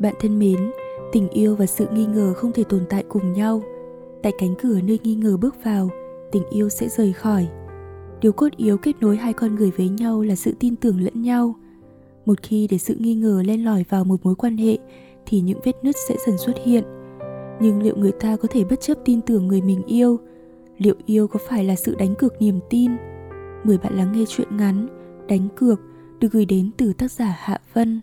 Bạn thân mến, tình yêu và sự nghi ngờ không thể tồn tại cùng nhau. Tại cánh cửa nơi nghi ngờ bước vào, tình yêu sẽ rời khỏi. Điều cốt yếu kết nối hai con người với nhau là sự tin tưởng lẫn nhau. Một khi để sự nghi ngờ len lỏi vào một mối quan hệ thì những vết nứt sẽ dần xuất hiện. Nhưng liệu người ta có thể bất chấp tin tưởng người mình yêu? Liệu yêu có phải là sự đánh cược niềm tin? Mời bạn lắng nghe chuyện ngắn Đánh cược được gửi đến từ tác giả Hạ Vân.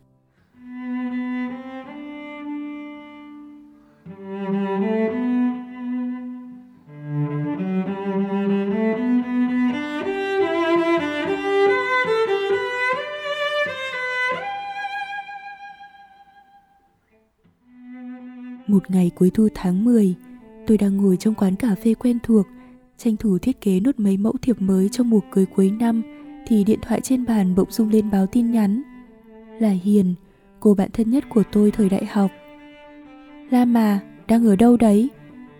Một ngày cuối thu tháng 10, tôi đang ngồi trong quán cà phê quen thuộc, tranh thủ thiết kế nốt mấy mẫu thiệp mới trong mùa cưới cuối năm thì điện thoại trên bàn bỗng rung lên báo tin nhắn. Là Hiền, cô bạn thân nhất của tôi thời đại học. La mà, đang ở đâu đấy?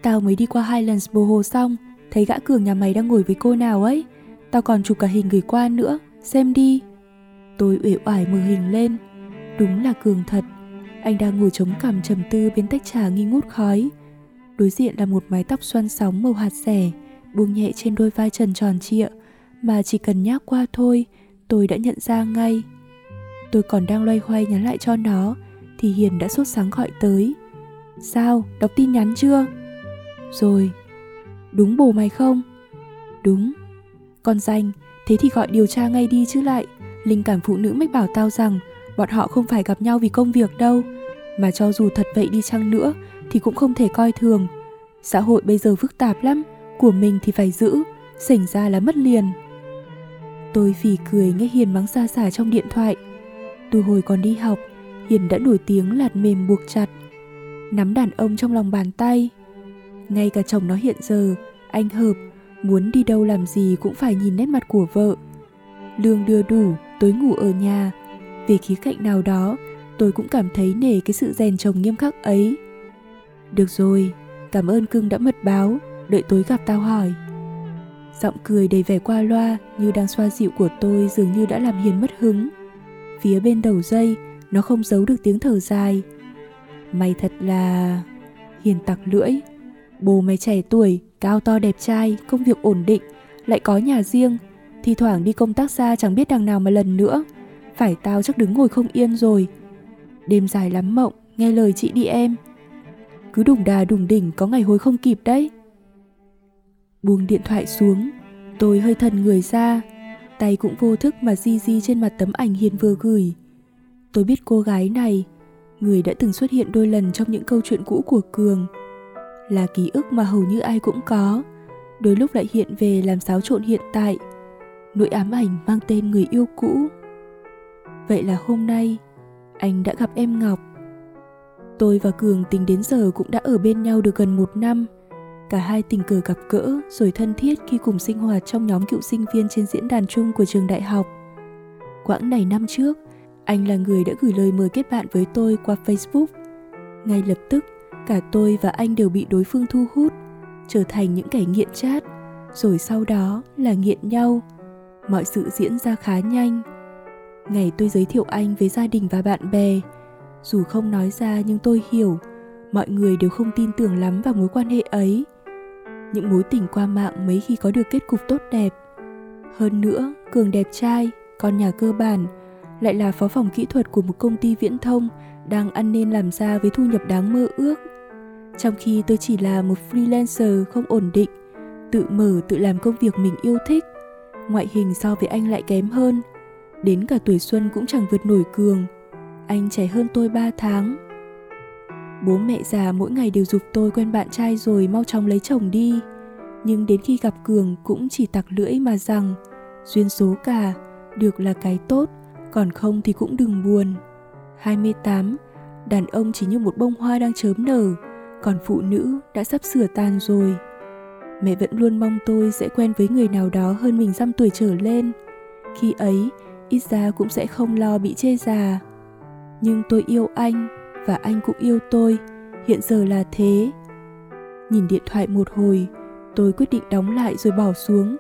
Tao mới đi qua Highlands bồ hồ xong, thấy gã cường nhà mày đang ngồi với cô nào ấy. Tao còn chụp cả hình gửi qua nữa, xem đi. Tôi uể oải mở hình lên. Đúng là cường thật, anh đang ngồi chống cằm trầm tư bên tách trà nghi ngút khói. Đối diện là một mái tóc xoăn sóng màu hạt rẻ, buông nhẹ trên đôi vai trần tròn trịa, mà chỉ cần nhác qua thôi, tôi đã nhận ra ngay. Tôi còn đang loay hoay nhắn lại cho nó, thì Hiền đã sốt sáng gọi tới. Sao, đọc tin nhắn chưa? Rồi. Đúng bồ mày không? Đúng. Con danh, thế thì gọi điều tra ngay đi chứ lại. Linh cảm phụ nữ mách bảo tao rằng bọn họ không phải gặp nhau vì công việc đâu mà cho dù thật vậy đi chăng nữa thì cũng không thể coi thường. Xã hội bây giờ phức tạp lắm, của mình thì phải giữ xảy ra là mất liền. Tôi phì cười nghe hiền mắng xa xả trong điện thoại. Từ hồi còn đi học, hiền đã nổi tiếng lạt mềm buộc chặt, nắm đàn ông trong lòng bàn tay. Ngay cả chồng nó hiện giờ, anh hợp, muốn đi đâu làm gì cũng phải nhìn nét mặt của vợ. Lương đưa đủ tối ngủ ở nhà. Về khía cạnh nào đó tôi cũng cảm thấy nể cái sự rèn chồng nghiêm khắc ấy. Được rồi, cảm ơn cưng đã mật báo, đợi tối gặp tao hỏi. Giọng cười đầy vẻ qua loa như đang xoa dịu của tôi dường như đã làm hiền mất hứng. Phía bên đầu dây, nó không giấu được tiếng thở dài. Mày thật là hiền tặc lưỡi. Bố mày trẻ tuổi, cao to đẹp trai, công việc ổn định, lại có nhà riêng. Thi thoảng đi công tác xa chẳng biết đằng nào mà lần nữa. Phải tao chắc đứng ngồi không yên rồi. Đêm dài lắm mộng, Nghe lời chị đi em. Cứ đùng đà đùng đỉnh có ngày hối không kịp đấy. Buông điện thoại xuống, Tôi hơi thần người ra, Tay cũng vô thức mà di di trên mặt tấm ảnh Hiền vừa gửi. Tôi biết cô gái này, Người đã từng xuất hiện đôi lần trong những câu chuyện cũ của Cường. Là ký ức mà hầu như ai cũng có, Đôi lúc lại hiện về làm xáo trộn hiện tại. Nỗi ám ảnh mang tên người yêu cũ. Vậy là hôm nay anh đã gặp em Ngọc. Tôi và Cường tính đến giờ cũng đã ở bên nhau được gần một năm. Cả hai tình cờ gặp gỡ rồi thân thiết khi cùng sinh hoạt trong nhóm cựu sinh viên trên diễn đàn chung của trường đại học. Quãng này năm trước, anh là người đã gửi lời mời kết bạn với tôi qua Facebook. Ngay lập tức, cả tôi và anh đều bị đối phương thu hút, trở thành những kẻ nghiện chat, rồi sau đó là nghiện nhau. Mọi sự diễn ra khá nhanh, Ngày tôi giới thiệu anh với gia đình và bạn bè, dù không nói ra nhưng tôi hiểu, mọi người đều không tin tưởng lắm vào mối quan hệ ấy. Những mối tình qua mạng mấy khi có được kết cục tốt đẹp. Hơn nữa, Cường đẹp trai, con nhà cơ bản, lại là phó phòng kỹ thuật của một công ty viễn thông đang ăn nên làm ra với thu nhập đáng mơ ước. Trong khi tôi chỉ là một freelancer không ổn định, tự mở tự làm công việc mình yêu thích. Ngoại hình so với anh lại kém hơn, Đến cả tuổi xuân cũng chẳng vượt nổi cường. Anh trẻ hơn tôi 3 tháng. Bố mẹ già mỗi ngày đều dục tôi quen bạn trai rồi mau chóng lấy chồng đi. Nhưng đến khi gặp Cường cũng chỉ tặc lưỡi mà rằng Duyên số cả, được là cái tốt, còn không thì cũng đừng buồn. 28, đàn ông chỉ như một bông hoa đang chớm nở Còn phụ nữ đã sắp sửa tàn rồi. Mẹ vẫn luôn mong tôi sẽ quen với người nào đó hơn mình dăm tuổi trở lên. Khi ấy ít ra cũng sẽ không lo bị chê già nhưng tôi yêu anh và anh cũng yêu tôi hiện giờ là thế nhìn điện thoại một hồi tôi quyết định đóng lại rồi bỏ xuống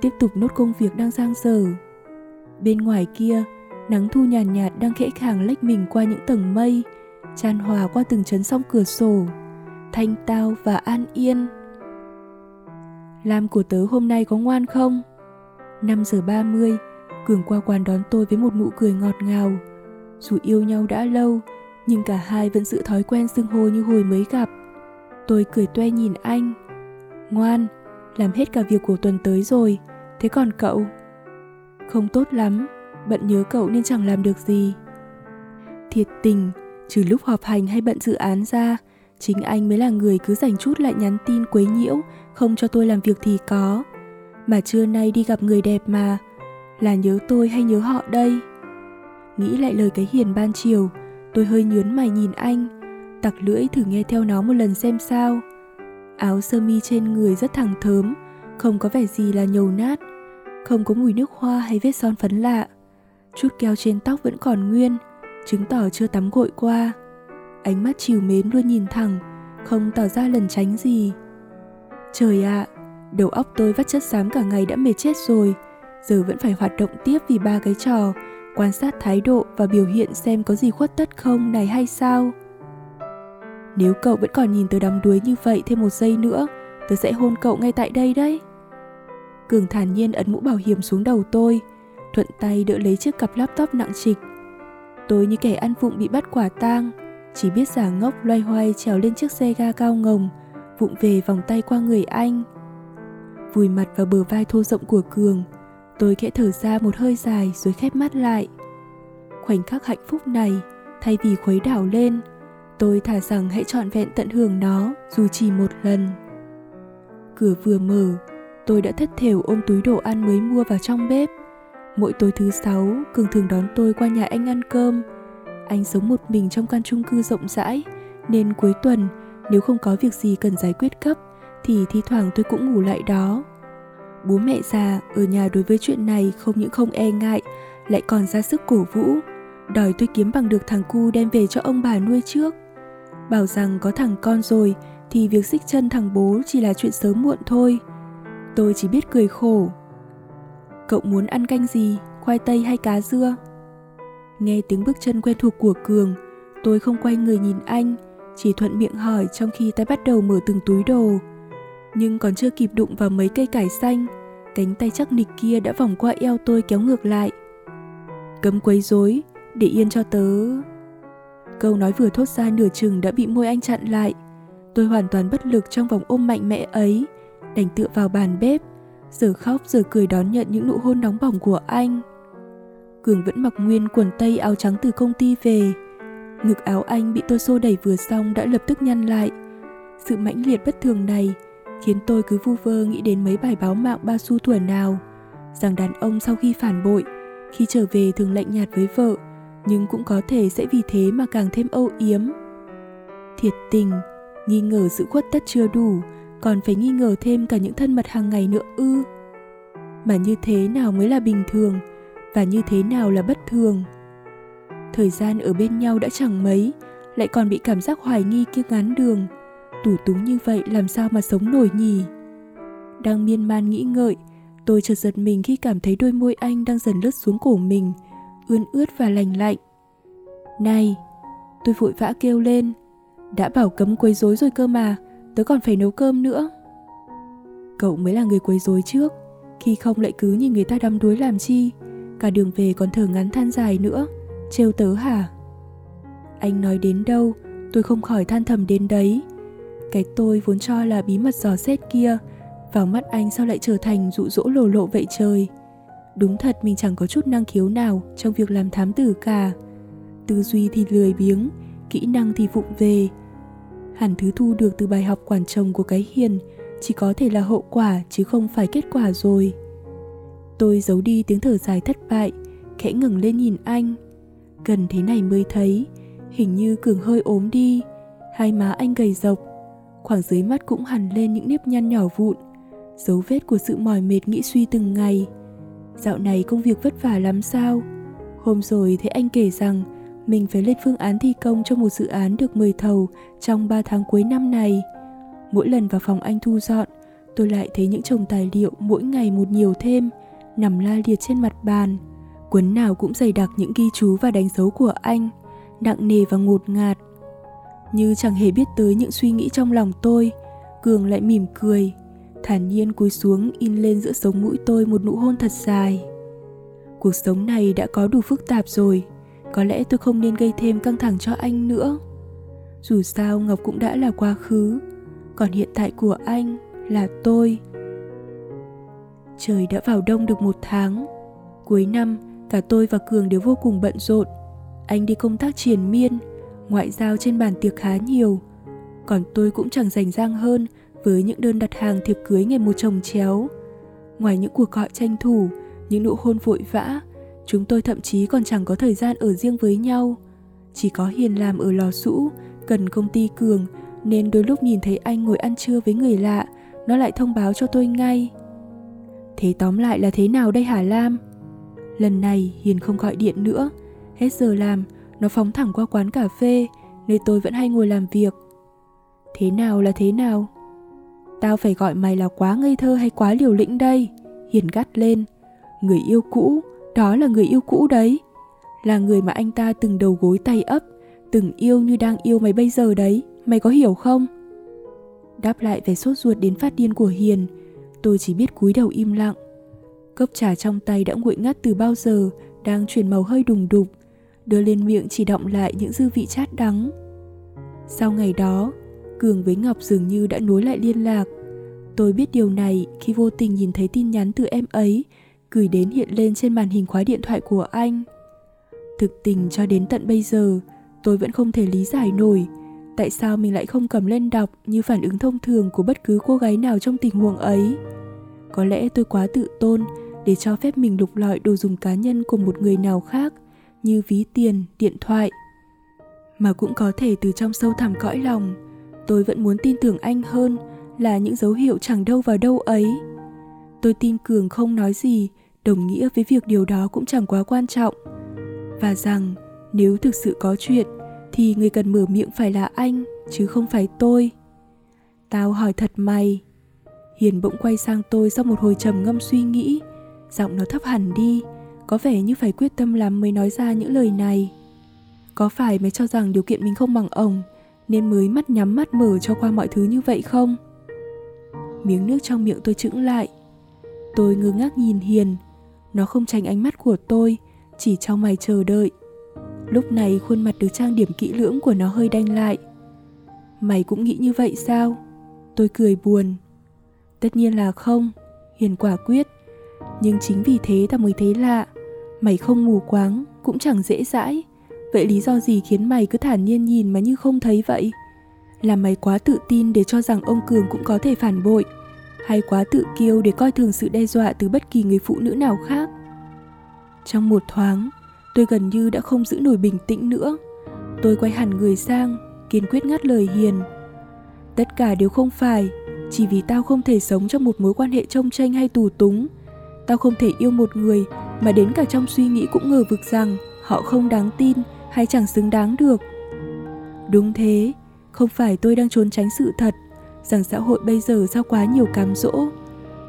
tiếp tục nốt công việc đang giang dở bên ngoài kia nắng thu nhàn nhạt, nhạt đang khẽ khàng lách mình qua những tầng mây tràn hòa qua từng chấn song cửa sổ, thanh tao và an yên. Lam của tớ hôm nay có ngoan không? 5 giờ 30, Cường qua quán đón tôi với một nụ cười ngọt ngào. Dù yêu nhau đã lâu, nhưng cả hai vẫn giữ thói quen xưng hô như hồi mới gặp. Tôi cười toe nhìn anh. Ngoan, làm hết cả việc của tuần tới rồi, thế còn cậu? Không tốt lắm, bận nhớ cậu nên chẳng làm được gì. Thiệt tình, trừ lúc họp hành hay bận dự án ra, chính anh mới là người cứ dành chút lại nhắn tin quấy nhiễu, không cho tôi làm việc thì có. Mà trưa nay đi gặp người đẹp mà, là nhớ tôi hay nhớ họ đây? Nghĩ lại lời cái hiền ban chiều, tôi hơi nhớn mày nhìn anh, tặc lưỡi thử nghe theo nó một lần xem sao. Áo sơ mi trên người rất thẳng thớm, không có vẻ gì là nhầu nát, không có mùi nước hoa hay vết son phấn lạ. Chút keo trên tóc vẫn còn nguyên, chứng tỏ chưa tắm gội qua. Ánh mắt chiều mến luôn nhìn thẳng, không tỏ ra lần tránh gì. Trời ạ, à, đầu óc tôi vắt chất xám cả ngày đã mệt chết rồi, giờ vẫn phải hoạt động tiếp vì ba cái trò, quan sát thái độ và biểu hiện xem có gì khuất tất không này hay sao. Nếu cậu vẫn còn nhìn tớ đắm đuối như vậy thêm một giây nữa, tớ sẽ hôn cậu ngay tại đây đấy. Cường thản nhiên ấn mũ bảo hiểm xuống đầu tôi, thuận tay đỡ lấy chiếc cặp laptop nặng trịch. Tôi như kẻ ăn vụng bị bắt quả tang, chỉ biết giả ngốc loay hoay trèo lên chiếc xe ga cao ngồng, vụng về vòng tay qua người anh. Vùi mặt vào bờ vai thô rộng của Cường, tôi khẽ thở ra một hơi dài rồi khép mắt lại. Khoảnh khắc hạnh phúc này, thay vì khuấy đảo lên, tôi thả rằng hãy trọn vẹn tận hưởng nó dù chỉ một lần. Cửa vừa mở, tôi đã thất thểu ôm túi đồ ăn mới mua vào trong bếp. Mỗi tối thứ sáu, Cường thường đón tôi qua nhà anh ăn cơm. Anh sống một mình trong căn chung cư rộng rãi, nên cuối tuần nếu không có việc gì cần giải quyết cấp thì thi thoảng tôi cũng ngủ lại đó. Bố mẹ già ở nhà đối với chuyện này không những không e ngại, lại còn ra sức cổ vũ, đòi tôi kiếm bằng được thằng cu đem về cho ông bà nuôi trước. Bảo rằng có thằng con rồi thì việc xích chân thằng bố chỉ là chuyện sớm muộn thôi. Tôi chỉ biết cười khổ. Cậu muốn ăn canh gì, khoai tây hay cá dưa? Nghe tiếng bước chân quen thuộc của Cường, tôi không quay người nhìn anh, chỉ thuận miệng hỏi trong khi tay bắt đầu mở từng túi đồ. Nhưng còn chưa kịp đụng vào mấy cây cải xanh, cánh tay chắc nịch kia đã vòng qua eo tôi kéo ngược lại. Cấm quấy rối, để yên cho tớ. Câu nói vừa thốt ra nửa chừng đã bị môi anh chặn lại. Tôi hoàn toàn bất lực trong vòng ôm mạnh mẽ ấy, đành tựa vào bàn bếp, giờ khóc giờ cười đón nhận những nụ hôn nóng bỏng của anh. Cường vẫn mặc nguyên quần tây áo trắng từ công ty về. Ngực áo anh bị tôi xô đẩy vừa xong đã lập tức nhăn lại. Sự mãnh liệt bất thường này khiến tôi cứ vu vơ nghĩ đến mấy bài báo mạng ba xu tuổi nào. Rằng đàn ông sau khi phản bội, khi trở về thường lạnh nhạt với vợ, nhưng cũng có thể sẽ vì thế mà càng thêm âu yếm. Thiệt tình, nghi ngờ sự khuất tất chưa đủ, còn phải nghi ngờ thêm cả những thân mật hàng ngày nữa ư. Mà như thế nào mới là bình thường, và như thế nào là bất thường? Thời gian ở bên nhau đã chẳng mấy, lại còn bị cảm giác hoài nghi kia ngán đường tủ túng như vậy làm sao mà sống nổi nhỉ? Đang miên man nghĩ ngợi, tôi chợt giật mình khi cảm thấy đôi môi anh đang dần lướt xuống cổ mình, ươn ướt và lành lạnh. Này, tôi vội vã kêu lên, đã bảo cấm quấy rối rồi cơ mà, tớ còn phải nấu cơm nữa. Cậu mới là người quấy rối trước, khi không lại cứ nhìn người ta đắm đuối làm chi, cả đường về còn thở ngắn than dài nữa, trêu tớ hả? Anh nói đến đâu, tôi không khỏi than thầm đến đấy cái tôi vốn cho là bí mật dò xét kia, vào mắt anh sao lại trở thành dụ dỗ lồ lộ vậy trời? Đúng thật mình chẳng có chút năng khiếu nào trong việc làm thám tử cả. Tư duy thì lười biếng, kỹ năng thì vụng về. Hẳn thứ thu được từ bài học quản chồng của cái hiền chỉ có thể là hậu quả chứ không phải kết quả rồi. Tôi giấu đi tiếng thở dài thất bại, khẽ ngẩng lên nhìn anh. Gần thế này mới thấy, hình như cường hơi ốm đi, hai má anh gầy rộc khoảng dưới mắt cũng hằn lên những nếp nhăn nhỏ vụn dấu vết của sự mỏi mệt nghĩ suy từng ngày dạo này công việc vất vả lắm sao hôm rồi thấy anh kể rằng mình phải lên phương án thi công cho một dự án được mời thầu trong 3 tháng cuối năm này. Mỗi lần vào phòng anh thu dọn, tôi lại thấy những chồng tài liệu mỗi ngày một nhiều thêm, nằm la liệt trên mặt bàn. Cuốn nào cũng dày đặc những ghi chú và đánh dấu của anh, nặng nề và ngột ngạt, như chẳng hề biết tới những suy nghĩ trong lòng tôi, Cường lại mỉm cười, thản nhiên cúi xuống in lên giữa sống mũi tôi một nụ hôn thật dài. Cuộc sống này đã có đủ phức tạp rồi, có lẽ tôi không nên gây thêm căng thẳng cho anh nữa. Dù sao Ngọc cũng đã là quá khứ, còn hiện tại của anh là tôi. Trời đã vào đông được một tháng. Cuối năm, cả tôi và Cường đều vô cùng bận rộn. Anh đi công tác triền miên, ngoại giao trên bàn tiệc khá nhiều. Còn tôi cũng chẳng rành rang hơn với những đơn đặt hàng thiệp cưới ngày một chồng chéo. Ngoài những cuộc gọi tranh thủ, những nụ hôn vội vã, chúng tôi thậm chí còn chẳng có thời gian ở riêng với nhau. Chỉ có Hiền làm ở lò sũ, cần công ty Cường, nên đôi lúc nhìn thấy anh ngồi ăn trưa với người lạ, nó lại thông báo cho tôi ngay. Thế tóm lại là thế nào đây hả Lam? Lần này Hiền không gọi điện nữa, hết giờ làm, nó phóng thẳng qua quán cà phê, nơi tôi vẫn hay ngồi làm việc. Thế nào là thế nào? Tao phải gọi mày là quá ngây thơ hay quá liều lĩnh đây? Hiền gắt lên. Người yêu cũ, đó là người yêu cũ đấy. Là người mà anh ta từng đầu gối tay ấp, từng yêu như đang yêu mày bây giờ đấy, mày có hiểu không? Đáp lại về sốt ruột đến phát điên của Hiền, tôi chỉ biết cúi đầu im lặng. Cốc trà trong tay đã nguội ngắt từ bao giờ, đang chuyển màu hơi đùng đục, đưa lên miệng chỉ động lại những dư vị chát đắng. Sau ngày đó, Cường với Ngọc dường như đã nối lại liên lạc. Tôi biết điều này khi vô tình nhìn thấy tin nhắn từ em ấy gửi đến hiện lên trên màn hình khóa điện thoại của anh. Thực tình cho đến tận bây giờ, tôi vẫn không thể lý giải nổi tại sao mình lại không cầm lên đọc như phản ứng thông thường của bất cứ cô gái nào trong tình huống ấy. Có lẽ tôi quá tự tôn để cho phép mình lục lọi đồ dùng cá nhân của một người nào khác như ví tiền, điện thoại. Mà cũng có thể từ trong sâu thẳm cõi lòng, tôi vẫn muốn tin tưởng anh hơn là những dấu hiệu chẳng đâu vào đâu ấy. Tôi tin Cường không nói gì, đồng nghĩa với việc điều đó cũng chẳng quá quan trọng. Và rằng nếu thực sự có chuyện thì người cần mở miệng phải là anh chứ không phải tôi. Tao hỏi thật mày. Hiền bỗng quay sang tôi sau một hồi trầm ngâm suy nghĩ, giọng nó thấp hẳn đi, có vẻ như phải quyết tâm lắm mới nói ra những lời này. Có phải mới cho rằng điều kiện mình không bằng ổng nên mới mắt nhắm mắt mở cho qua mọi thứ như vậy không? Miếng nước trong miệng tôi chững lại. Tôi ngơ ngác nhìn Hiền, nó không tránh ánh mắt của tôi, chỉ trong mày chờ đợi. Lúc này khuôn mặt được trang điểm kỹ lưỡng của nó hơi đanh lại. Mày cũng nghĩ như vậy sao? Tôi cười buồn. Tất nhiên là không, Hiền quả quyết. Nhưng chính vì thế ta mới thấy lạ. Mày không mù quáng, cũng chẳng dễ dãi. Vậy lý do gì khiến mày cứ thản nhiên nhìn mà như không thấy vậy? Là mày quá tự tin để cho rằng ông Cường cũng có thể phản bội Hay quá tự kiêu để coi thường sự đe dọa từ bất kỳ người phụ nữ nào khác Trong một thoáng, tôi gần như đã không giữ nổi bình tĩnh nữa Tôi quay hẳn người sang, kiên quyết ngắt lời Hiền Tất cả đều không phải Chỉ vì tao không thể sống trong một mối quan hệ trông tranh hay tù túng Tao không thể yêu một người mà đến cả trong suy nghĩ cũng ngờ vực rằng họ không đáng tin hay chẳng xứng đáng được. Đúng thế, không phải tôi đang trốn tránh sự thật rằng xã hội bây giờ sao quá nhiều cám dỗ.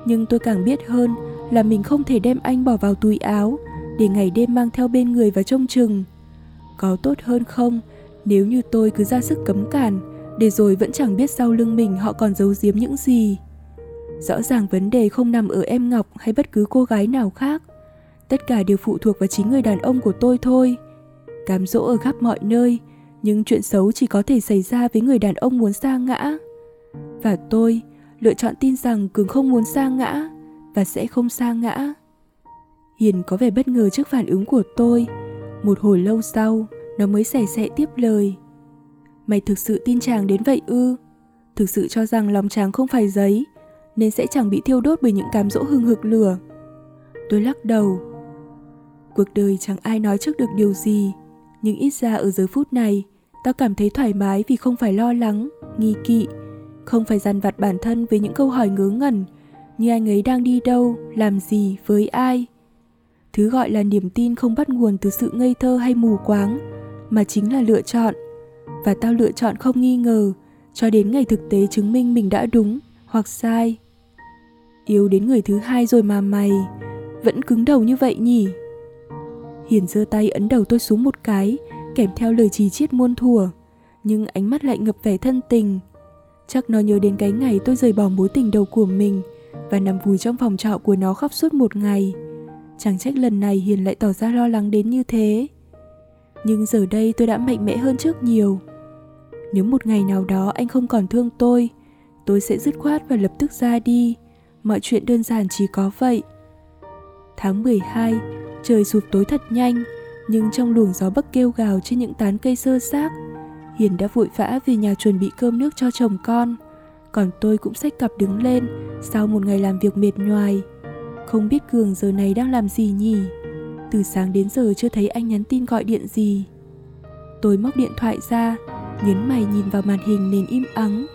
Nhưng tôi càng biết hơn là mình không thể đem anh bỏ vào túi áo để ngày đêm mang theo bên người và trông chừng. Có tốt hơn không nếu như tôi cứ ra sức cấm cản để rồi vẫn chẳng biết sau lưng mình họ còn giấu giếm những gì. Rõ ràng vấn đề không nằm ở em Ngọc hay bất cứ cô gái nào khác. Tất cả đều phụ thuộc vào chính người đàn ông của tôi thôi. Cám dỗ ở khắp mọi nơi, nhưng chuyện xấu chỉ có thể xảy ra với người đàn ông muốn sa ngã. Và tôi lựa chọn tin rằng Cường không muốn sa ngã và sẽ không sa ngã. Hiền có vẻ bất ngờ trước phản ứng của tôi. Một hồi lâu sau, nó mới xẻ xẻ tiếp lời. Mày thực sự tin chàng đến vậy ư? Thực sự cho rằng lòng chàng không phải giấy, nên sẽ chẳng bị thiêu đốt bởi những cám dỗ hừng hực lửa. Tôi lắc đầu. Cuộc đời chẳng ai nói trước được điều gì, nhưng ít ra ở giờ phút này, tao cảm thấy thoải mái vì không phải lo lắng, nghi kỵ, không phải dằn vặt bản thân với những câu hỏi ngớ ngẩn như anh ấy đang đi đâu, làm gì, với ai. Thứ gọi là niềm tin không bắt nguồn từ sự ngây thơ hay mù quáng, mà chính là lựa chọn. Và tao lựa chọn không nghi ngờ, cho đến ngày thực tế chứng minh mình đã đúng hoặc sai. Yêu đến người thứ hai rồi mà mày, vẫn cứng đầu như vậy nhỉ? Hiền giơ tay ấn đầu tôi xuống một cái, kèm theo lời chỉ chiết muôn thùa. Nhưng ánh mắt lại ngập vẻ thân tình. Chắc nó nhớ đến cái ngày tôi rời bỏ mối tình đầu của mình và nằm vùi trong phòng trọ của nó khóc suốt một ngày. Chẳng trách lần này Hiền lại tỏ ra lo lắng đến như thế. Nhưng giờ đây tôi đã mạnh mẽ hơn trước nhiều. Nếu một ngày nào đó anh không còn thương tôi, tôi sẽ dứt khoát và lập tức ra đi. Mọi chuyện đơn giản chỉ có vậy. Tháng 12, trời sụp tối thật nhanh, nhưng trong luồng gió bấc kêu gào trên những tán cây sơ xác, Hiền đã vội vã về nhà chuẩn bị cơm nước cho chồng con. Còn tôi cũng xách cặp đứng lên sau một ngày làm việc mệt nhoài. Không biết Cường giờ này đang làm gì nhỉ? Từ sáng đến giờ chưa thấy anh nhắn tin gọi điện gì. Tôi móc điện thoại ra, nhấn mày nhìn vào màn hình nền im ắng.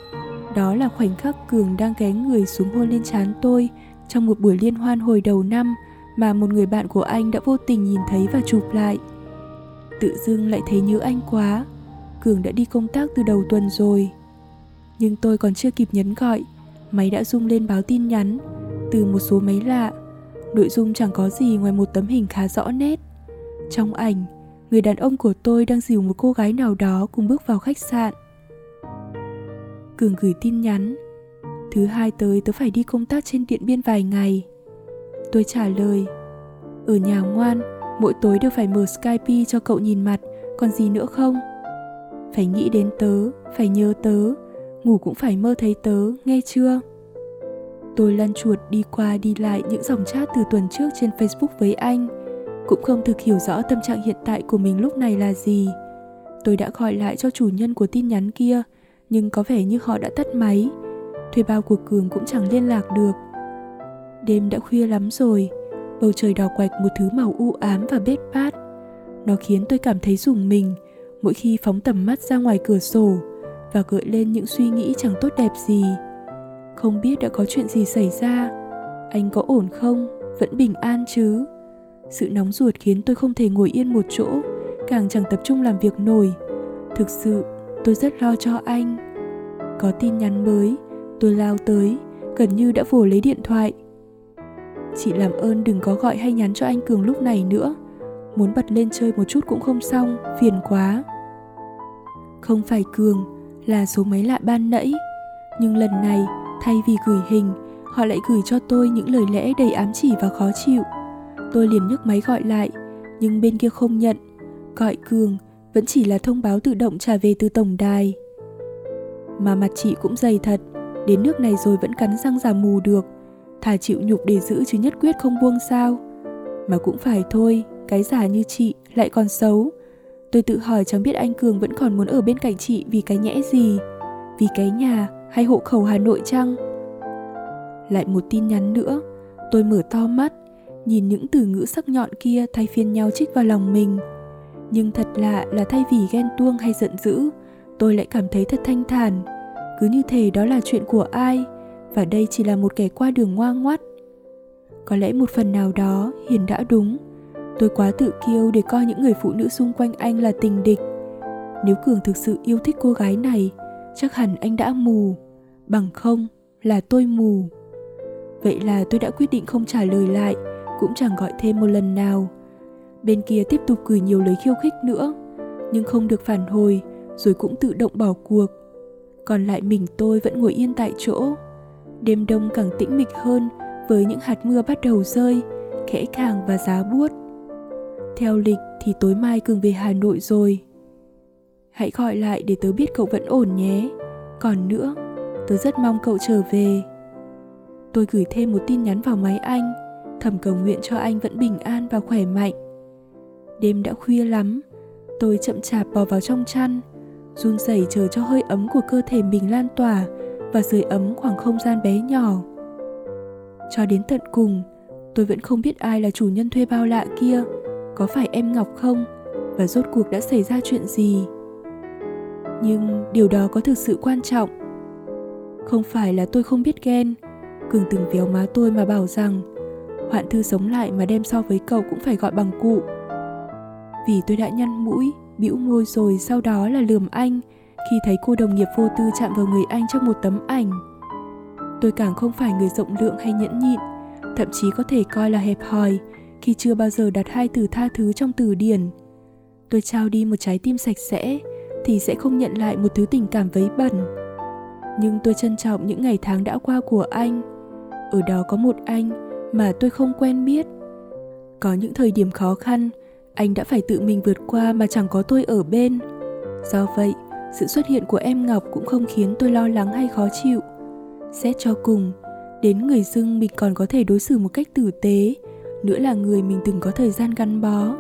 Đó là khoảnh khắc Cường đang ghé người xuống hôn lên trán tôi trong một buổi liên hoan hồi đầu năm mà một người bạn của anh đã vô tình nhìn thấy và chụp lại. Tự dưng lại thấy nhớ anh quá. Cường đã đi công tác từ đầu tuần rồi. Nhưng tôi còn chưa kịp nhấn gọi, máy đã rung lên báo tin nhắn từ một số máy lạ. Nội dung chẳng có gì ngoài một tấm hình khá rõ nét. Trong ảnh, người đàn ông của tôi đang dìu một cô gái nào đó cùng bước vào khách sạn. Cường gửi tin nhắn. Thứ hai tới tớ phải đi công tác trên điện biên vài ngày. Tôi trả lời. Ở nhà ngoan, mỗi tối đều phải mở Skype cho cậu nhìn mặt, còn gì nữa không? Phải nghĩ đến tớ, phải nhớ tớ, ngủ cũng phải mơ thấy tớ, nghe chưa? Tôi lăn chuột đi qua đi lại những dòng chat từ tuần trước trên Facebook với anh, cũng không thực hiểu rõ tâm trạng hiện tại của mình lúc này là gì. Tôi đã gọi lại cho chủ nhân của tin nhắn kia, nhưng có vẻ như họ đã tắt máy. Thuê bao của Cường cũng chẳng liên lạc được. Đêm đã khuya lắm rồi, bầu trời đỏ quạch một thứ màu u ám và bết bát. Nó khiến tôi cảm thấy rùng mình mỗi khi phóng tầm mắt ra ngoài cửa sổ và gợi lên những suy nghĩ chẳng tốt đẹp gì. Không biết đã có chuyện gì xảy ra, anh có ổn không, vẫn bình an chứ? Sự nóng ruột khiến tôi không thể ngồi yên một chỗ, càng chẳng tập trung làm việc nổi. Thực sự, tôi rất lo cho anh. Có tin nhắn mới, tôi lao tới, gần như đã vồ lấy điện thoại. Chị làm ơn đừng có gọi hay nhắn cho anh Cường lúc này nữa. Muốn bật lên chơi một chút cũng không xong, phiền quá. Không phải Cường, là số máy lạ ban nãy. Nhưng lần này, thay vì gửi hình, họ lại gửi cho tôi những lời lẽ đầy ám chỉ và khó chịu. Tôi liền nhấc máy gọi lại, nhưng bên kia không nhận. Gọi Cường vẫn chỉ là thông báo tự động trả về từ tổng đài. Mà mặt chị cũng dày thật, đến nước này rồi vẫn cắn răng giả mù được. Thà chịu nhục để giữ chứ nhất quyết không buông sao. Mà cũng phải thôi, cái giả như chị lại còn xấu. Tôi tự hỏi chẳng biết anh Cường vẫn còn muốn ở bên cạnh chị vì cái nhẽ gì. Vì cái nhà hay hộ khẩu Hà Nội chăng? Lại một tin nhắn nữa, tôi mở to mắt, nhìn những từ ngữ sắc nhọn kia thay phiên nhau trích vào lòng mình. Nhưng thật lạ là thay vì ghen tuông hay giận dữ, tôi lại cảm thấy thật thanh thản. Cứ như thể đó là chuyện của ai, và đây chỉ là một kẻ qua đường ngoan ngoắt. Có lẽ một phần nào đó Hiền đã đúng. Tôi quá tự kiêu để coi những người phụ nữ xung quanh anh là tình địch. Nếu Cường thực sự yêu thích cô gái này, chắc hẳn anh đã mù. Bằng không là tôi mù. Vậy là tôi đã quyết định không trả lời lại, cũng chẳng gọi thêm một lần nào. Bên kia tiếp tục gửi nhiều lời khiêu khích nữa, nhưng không được phản hồi, rồi cũng tự động bỏ cuộc. Còn lại mình tôi vẫn ngồi yên tại chỗ. Đêm đông càng tĩnh mịch hơn với những hạt mưa bắt đầu rơi, khẽ khàng và giá buốt. Theo lịch thì tối mai Cường về Hà Nội rồi. Hãy gọi lại để tớ biết cậu vẫn ổn nhé. Còn nữa, tớ rất mong cậu trở về. Tôi gửi thêm một tin nhắn vào máy anh, thầm cầu nguyện cho anh vẫn bình an và khỏe mạnh. Đêm đã khuya lắm, tôi chậm chạp bò vào trong chăn, run rẩy chờ cho hơi ấm của cơ thể mình lan tỏa và sưởi ấm khoảng không gian bé nhỏ. Cho đến tận cùng, tôi vẫn không biết ai là chủ nhân thuê bao lạ kia, có phải em Ngọc không và rốt cuộc đã xảy ra chuyện gì. Nhưng điều đó có thực sự quan trọng. Không phải là tôi không biết ghen, Cường từng véo má tôi mà bảo rằng Hoạn thư sống lại mà đem so với cậu cũng phải gọi bằng cụ. Vì tôi đã nhăn mũi, bĩu môi rồi sau đó là lườm anh khi thấy cô đồng nghiệp vô tư chạm vào người anh trong một tấm ảnh. Tôi càng không phải người rộng lượng hay nhẫn nhịn, thậm chí có thể coi là hẹp hòi khi chưa bao giờ đặt hai từ tha thứ trong từ điển. Tôi trao đi một trái tim sạch sẽ, thì sẽ không nhận lại một thứ tình cảm vấy bẩn. Nhưng tôi trân trọng những ngày tháng đã qua của anh. Ở đó có một anh mà tôi không quen biết. Có những thời điểm khó khăn, anh đã phải tự mình vượt qua mà chẳng có tôi ở bên. Do vậy, sự xuất hiện của em Ngọc cũng không khiến tôi lo lắng hay khó chịu. Xét cho cùng, đến người dưng mình còn có thể đối xử một cách tử tế, nữa là người mình từng có thời gian gắn bó.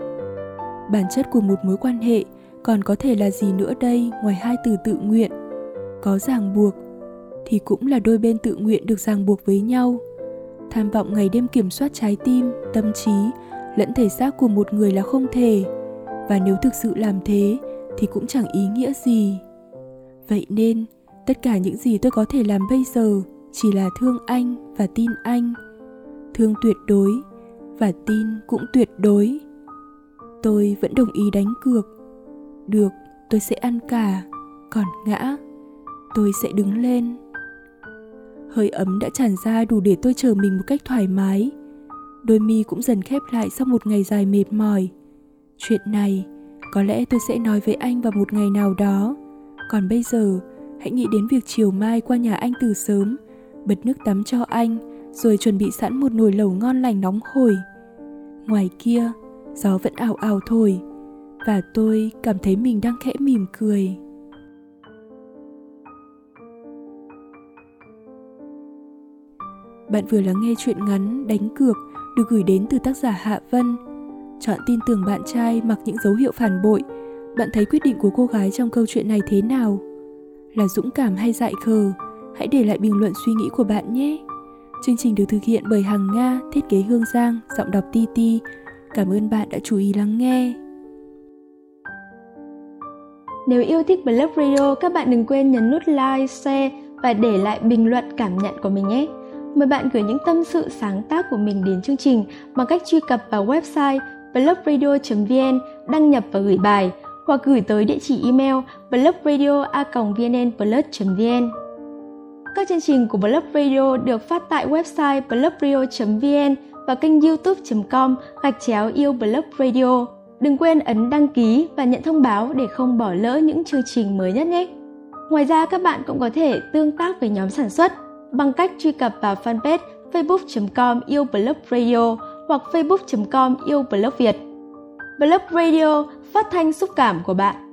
Bản chất của một mối quan hệ còn có thể là gì nữa đây ngoài hai từ tự nguyện? Có ràng buộc thì cũng là đôi bên tự nguyện được ràng buộc với nhau. Tham vọng ngày đêm kiểm soát trái tim, tâm trí lẫn thể xác của một người là không thể và nếu thực sự làm thế thì cũng chẳng ý nghĩa gì. Vậy nên, tất cả những gì tôi có thể làm bây giờ chỉ là thương anh và tin anh. Thương tuyệt đối và tin cũng tuyệt đối. Tôi vẫn đồng ý đánh cược. Được, tôi sẽ ăn cả, còn ngã, tôi sẽ đứng lên. Hơi ấm đã tràn ra đủ để tôi chờ mình một cách thoải mái. Đôi mi cũng dần khép lại sau một ngày dài mệt mỏi. Chuyện này có lẽ tôi sẽ nói với anh vào một ngày nào đó. Còn bây giờ, hãy nghĩ đến việc chiều mai qua nhà anh từ sớm, bật nước tắm cho anh, rồi chuẩn bị sẵn một nồi lẩu ngon lành nóng hổi. Ngoài kia, gió vẫn ảo ảo thổi và tôi cảm thấy mình đang khẽ mỉm cười. Bạn vừa lắng nghe chuyện ngắn đánh cược được gửi đến từ tác giả Hạ Vân. Chọn tin tưởng bạn trai mặc những dấu hiệu phản bội. Bạn thấy quyết định của cô gái trong câu chuyện này thế nào? Là dũng cảm hay dại khờ? Hãy để lại bình luận suy nghĩ của bạn nhé. Chương trình được thực hiện bởi Hằng Nga, thiết kế Hương Giang, giọng đọc Ti Cảm ơn bạn đã chú ý lắng nghe. Nếu yêu thích Blog Radio, các bạn đừng quên nhấn nút like, share và để lại bình luận cảm nhận của mình nhé mời bạn gửi những tâm sự sáng tác của mình đến chương trình bằng cách truy cập vào website blogradio.vn, đăng nhập và gửi bài hoặc gửi tới địa chỉ email blogradio.vnnplus.vn. Các chương trình của Blog Radio được phát tại website blogradio.vn và kênh youtube.com gạch chéo yêu Blog Radio. Đừng quên ấn đăng ký và nhận thông báo để không bỏ lỡ những chương trình mới nhất nhé. Ngoài ra các bạn cũng có thể tương tác với nhóm sản xuất bằng cách truy cập vào fanpage facebook.com yêu blog radio hoặc facebook.com yêu blog Việt. Blog Radio phát thanh xúc cảm của bạn.